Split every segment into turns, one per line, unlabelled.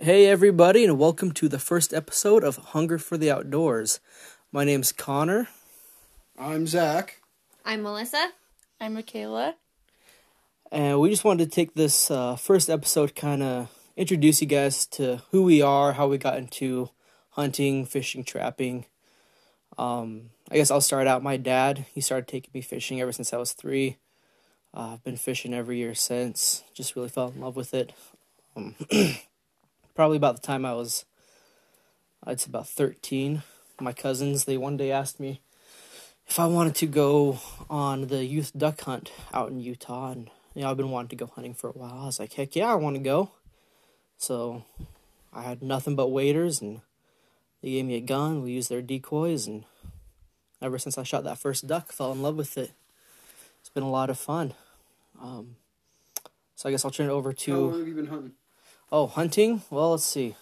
Hey, everybody, and welcome to the first episode of Hunger for the Outdoors. My name's Connor.
I'm Zach.
I'm Melissa.
I'm Michaela.
And we just wanted to take this uh, first episode kind of introduce you guys to who we are, how we got into hunting, fishing, trapping. Um, I guess I'll start out. My dad, he started taking me fishing ever since I was three. Uh, I've been fishing every year since. Just really fell in love with it. Um, probably about the time I was, I'd say about 13. My cousins, they one day asked me if I wanted to go on the youth duck hunt out in Utah. And, you know, I've been wanting to go hunting for a while. I was like, heck yeah, I want to go. So I had nothing but waders, and they gave me a gun. We used their decoys, and ever since I shot that first duck, fell in love with it. It's been a lot of fun. Um, so I guess I'll turn it over to.
How long have you been hunting?
Oh, hunting? Well, let's see.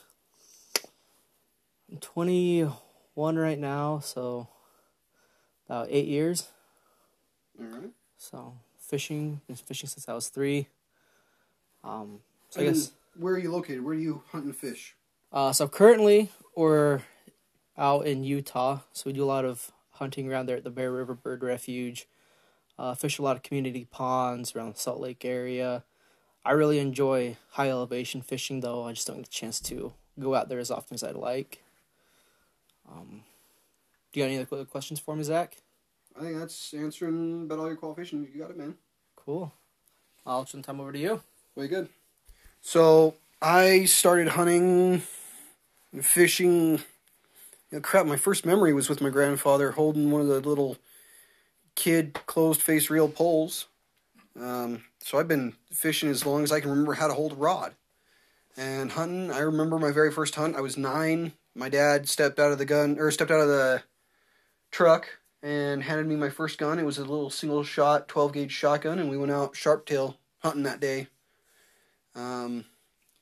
I'm 21 right now, so about eight years.
All right.
So fishing, been fishing since I was three. Um, so I guess.
Where are you located? Where do you hunt and fish?
Uh, so currently we're out in Utah, so we do a lot of hunting around there at the Bear River Bird Refuge. Uh, fish a lot of community ponds around the Salt Lake area. I really enjoy high elevation fishing, though. I just don't get a chance to go out there as often as I'd like. Um, do you got any other questions for me, Zach?
I think that's answering about all your qualifications. You got it, man.
Cool. I'll turn the time over to you.
Way good. So I started hunting and fishing. You know, crap, my first memory was with my grandfather holding one of the little kid closed face reel poles. Um, so I've been fishing as long as I can remember how to hold a rod. And hunting, I remember my very first hunt. I was nine. My dad stepped out of the gun or stepped out of the truck and handed me my first gun. It was a little single shot, twelve gauge shotgun, and we went out sharptail hunting that day. Um,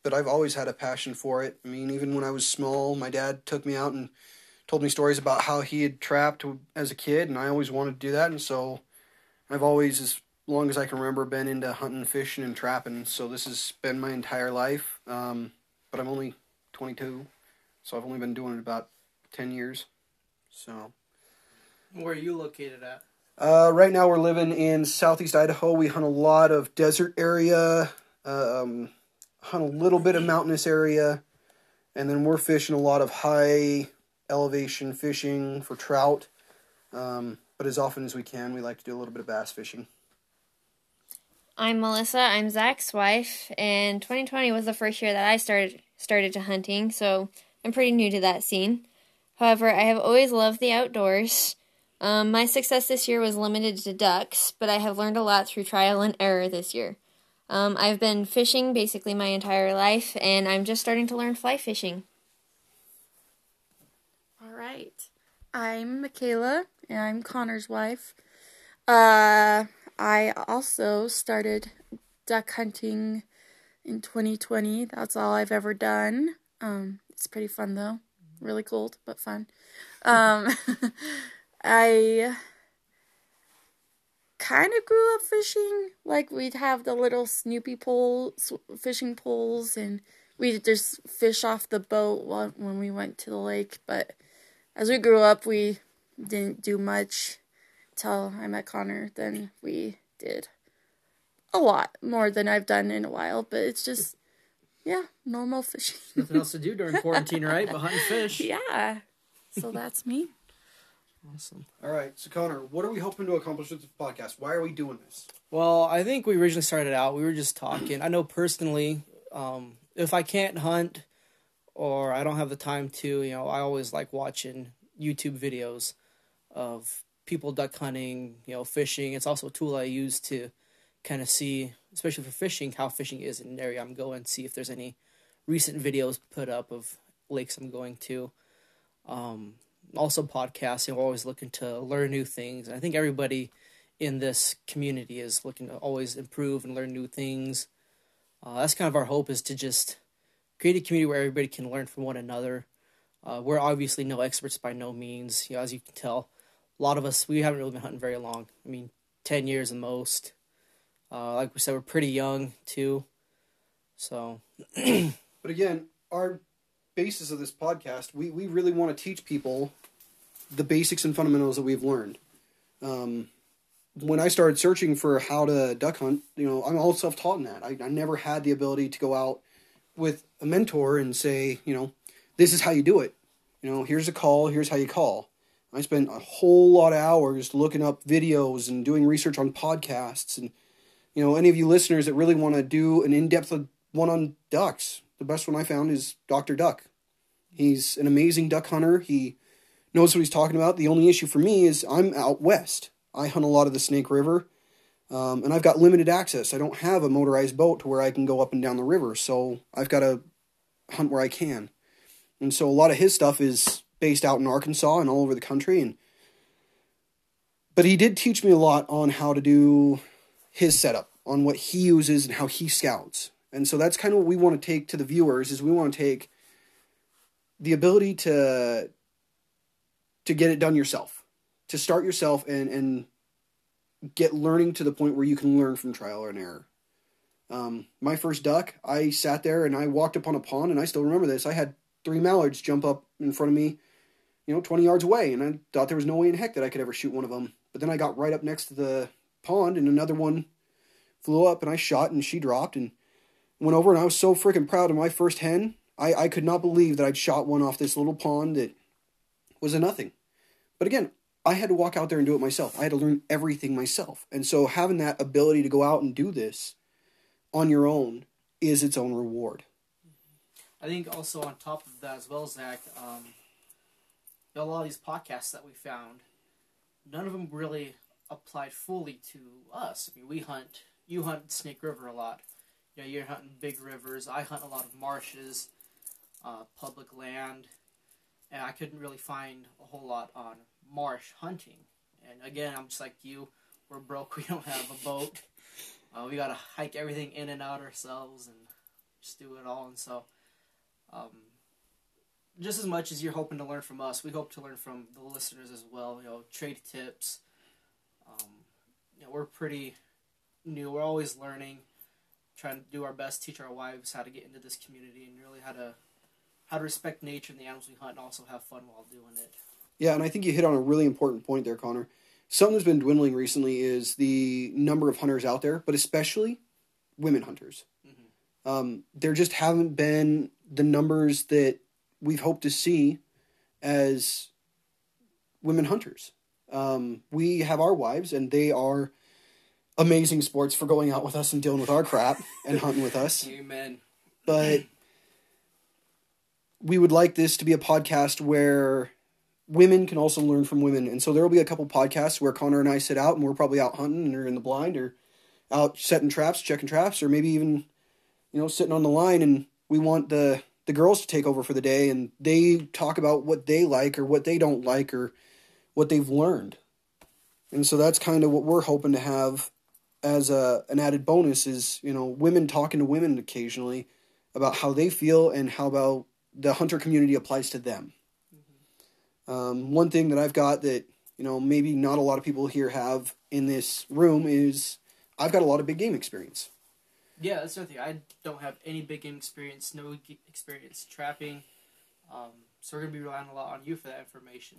but I've always had a passion for it. I mean, even when I was small, my dad took me out and told me stories about how he had trapped as a kid, and I always wanted to do that. And so I've always, as long as I can remember, been into hunting, fishing, and trapping. So this has been my entire life. Um, but I'm only 22, so I've only been doing it about 10 years. So.
Where are you located at?
Uh, right now we're living in southeast Idaho. We hunt a lot of desert area, um, hunt a little bit of mountainous area, and then we're fishing a lot of high elevation fishing for trout. Um, but as often as we can, we like to do a little bit of bass fishing.
I'm Melissa. I'm Zach's wife, and 2020 was the first year that I started started to hunting, so I'm pretty new to that scene. However, I have always loved the outdoors. Um, my success this year was limited to ducks, but I have learned a lot through trial and error this year. Um, I've been fishing basically my entire life, and I'm just starting to learn fly fishing.
All right. I'm Michaela, and I'm Connor's wife. Uh, I also started duck hunting in 2020. That's all I've ever done. Um, it's pretty fun though. Really cold, but fun. Um, I kind of grew up fishing. Like we'd have the little Snoopy pole sw- fishing poles, and we'd just fish off the boat when we went to the lake. But as we grew up, we didn't do much till I met Connor. than we did a lot more than I've done in a while. But it's just, yeah, normal fishing.
Nothing else to do during quarantine, right? But hunt fish.
yeah. So that's me.
Awesome.
All right, so Connor, what are we hoping to accomplish with this podcast? Why are we doing this?
Well, I think we originally started out, we were just talking. I know personally, um, if I can't hunt or I don't have the time to, you know, I always like watching YouTube videos of people duck hunting, you know, fishing. It's also a tool I use to kind of see, especially for fishing, how fishing is in an area I'm going, see if there's any recent videos put up of lakes I'm going to. Um, also podcasting, we're always looking to learn new things. I think everybody in this community is looking to always improve and learn new things. Uh, that's kind of our hope is to just create a community where everybody can learn from one another. Uh, we're obviously no experts by no means. You know, as you can tell, a lot of us we haven't really been hunting very long. I mean, ten years at most. Uh, like we said, we're pretty young too. So
But again, our basis of this podcast, we, we really want to teach people the basics and fundamentals that we've learned. Um, when I started searching for how to duck hunt, you know, I'm all self taught in that. I, I never had the ability to go out with a mentor and say, you know, this is how you do it. You know, here's a call, here's how you call. I spent a whole lot of hours looking up videos and doing research on podcasts. And, you know, any of you listeners that really want to do an in depth one on ducks, the best one I found is Dr. Duck. He's an amazing duck hunter. He knows what he's talking about. The only issue for me is I'm out west. I hunt a lot of the Snake River, um, and I've got limited access. I don't have a motorized boat to where I can go up and down the river, so I've got to hunt where I can. And so a lot of his stuff is based out in Arkansas and all over the country. And but he did teach me a lot on how to do his setup, on what he uses and how he scouts. And so that's kind of what we want to take to the viewers is we want to take the ability to to get it done yourself, to start yourself and and get learning to the point where you can learn from trial and error. Um, my first duck, I sat there and I walked upon a pond, and I still remember this. I had three mallards jump up in front of me, you know, 20 yards away, and I thought there was no way in heck that I could ever shoot one of them. But then I got right up next to the pond, and another one flew up, and I shot, and she dropped, and went over, and I was so freaking proud of my first hen. I, I could not believe that I'd shot one off this little pond that was a nothing. But again, I had to walk out there and do it myself. I had to learn everything myself. And so having that ability to go out and do this on your own is its own reward.
I think also on top of that as well, Zach, um, a lot of these podcasts that we found, none of them really applied fully to us. I mean, we hunt, you hunt Snake River a lot. You know, you're hunting big rivers. I hunt a lot of marshes, uh, public land, and I couldn't really find a whole lot on marsh hunting. And again, I'm just like you. We're broke. We don't have a boat. Uh, we gotta hike everything in and out ourselves and just do it all. And so, um, just as much as you're hoping to learn from us, we hope to learn from the listeners as well. You know, trade tips. Um, you know, we're pretty new. We're always learning, trying to do our best, teach our wives how to get into this community and really how to how to respect nature and the animals we hunt, and also have fun while doing it.
Yeah, and I think you hit on a really important point there, Connor. Something that's been dwindling recently is the number of hunters out there, but especially women hunters. Mm-hmm. Um, there just haven't been the numbers that we've hoped to see as women hunters. Um, we have our wives, and they are amazing sports for going out with us and dealing with our crap and hunting with us.
Amen.
But we would like this to be a podcast where women can also learn from women. And so there will be a couple podcasts where Connor and I sit out and we're probably out hunting or in the blind or out setting traps, checking traps, or maybe even, you know, sitting on the line and we want the the girls to take over for the day and they talk about what they like or what they don't like or what they've learned. And so that's kind of what we're hoping to have as a an added bonus is, you know, women talking to women occasionally about how they feel and how about the hunter community applies to them. Mm-hmm. Um, one thing that I've got that you know maybe not a lot of people here have in this room is I've got a lot of big game experience.
Yeah, that's the thing. I don't have any big game experience, no experience trapping. Um, so we're gonna be relying a lot on you for that information.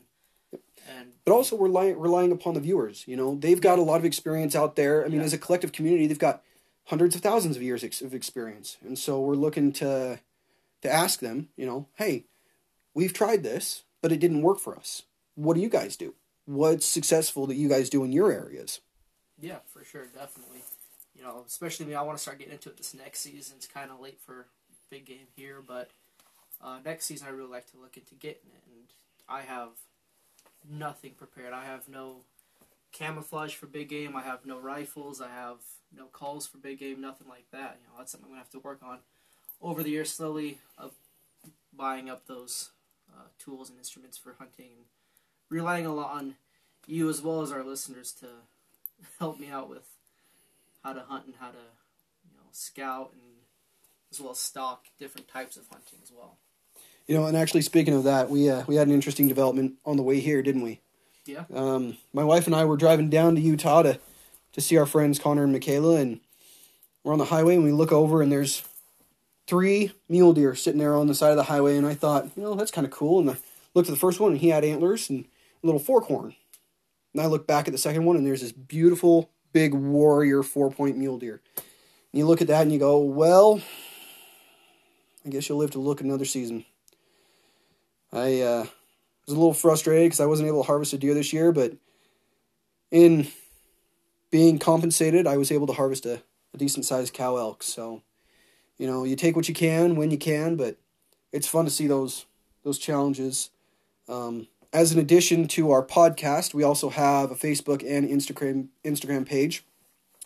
And
but also we're relying, relying upon the viewers. You know, they've got a lot of experience out there. I mean, yeah. as a collective community, they've got hundreds of thousands of years of experience, and so we're looking to to ask them. You know, hey, we've tried this, but it didn't work for us. What do you guys do? What's successful that you guys do in your areas?
Yeah, for sure, definitely know, especially me, I want to start getting into it this next season. It's kind of late for big game here, but uh, next season I really like to look into getting it. And I have nothing prepared. I have no camouflage for big game. I have no rifles. I have no calls for big game. Nothing like that. You know, that's something I'm gonna have to work on over the years, slowly of buying up those uh, tools and instruments for hunting, and relying a lot on you as well as our listeners to help me out with how to hunt and how to you know scout and as well as stock different types of hunting as well.
You know, and actually speaking of that, we uh, we had an interesting development on the way here, didn't we?
Yeah.
Um, my wife and I were driving down to Utah to to see our friends Connor and Michaela, and we're on the highway and we look over and there's three mule deer sitting there on the side of the highway, and I thought, you know, that's kind of cool. And I looked at the first one, and he had antlers and a little fork horn. And I look back at the second one, and there's this beautiful big warrior four point mule deer. And you look at that, and you go, well, I guess you'll live to look another season. I uh, was a little frustrated because I wasn't able to harvest a deer this year, but in being compensated, I was able to harvest a, a decent sized cow elk. So, you know, you take what you can when you can, but it's fun to see those those challenges. Um, as an addition to our podcast, we also have a Facebook and Instagram Instagram page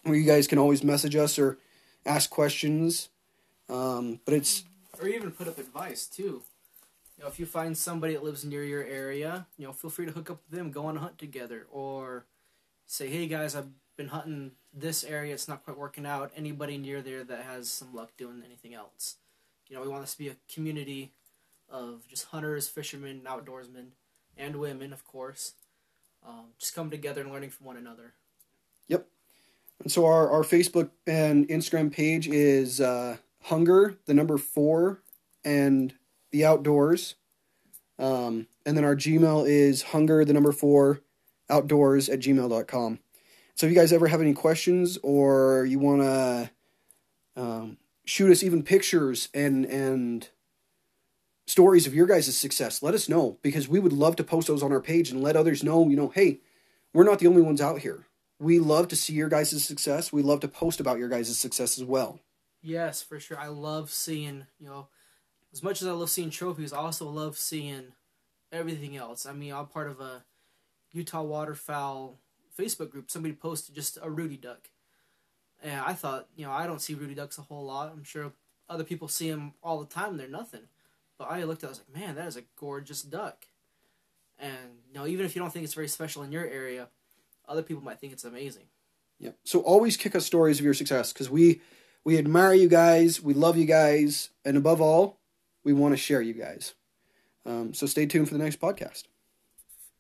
where you guys can always message us or ask questions. Um, but it's
or even put up advice too. You know, if you find somebody that lives near your area, you know, feel free to hook up with them, go on a hunt together, or say, "Hey guys, I've been hunting this area. It's not quite working out. Anybody near there that has some luck doing anything else?" You know, we want this to be a community of just hunters, fishermen, outdoorsmen, and women, of course. Um, just come together and learning from one another.
Yep. And so our, our Facebook and Instagram page is uh, Hunger, the number four, and the outdoors. Um, and then our Gmail is hunger, the number four, outdoors at gmail.com. So if you guys ever have any questions or you want to um, shoot us even pictures and, and stories of your guys' success, let us know because we would love to post those on our page and let others know, you know, hey, we're not the only ones out here. We love to see your guys' success. We love to post about your guys' success as well.
Yes, for sure. I love seeing, you know, as much as I love seeing trophies, I also love seeing everything else. I mean, I'm part of a Utah waterfowl Facebook group. Somebody posted just a ruddy duck, and I thought, you know, I don't see ruddy ducks a whole lot. I'm sure other people see them all the time. They're nothing, but I looked at, it, I was like, man, that is a gorgeous duck. And you know, even if you don't think it's very special in your area, other people might think it's amazing.
Yep. So always kick us stories of your success because we we admire you guys, we love you guys, and above all, we want to share you guys. Um, so stay tuned for the next podcast.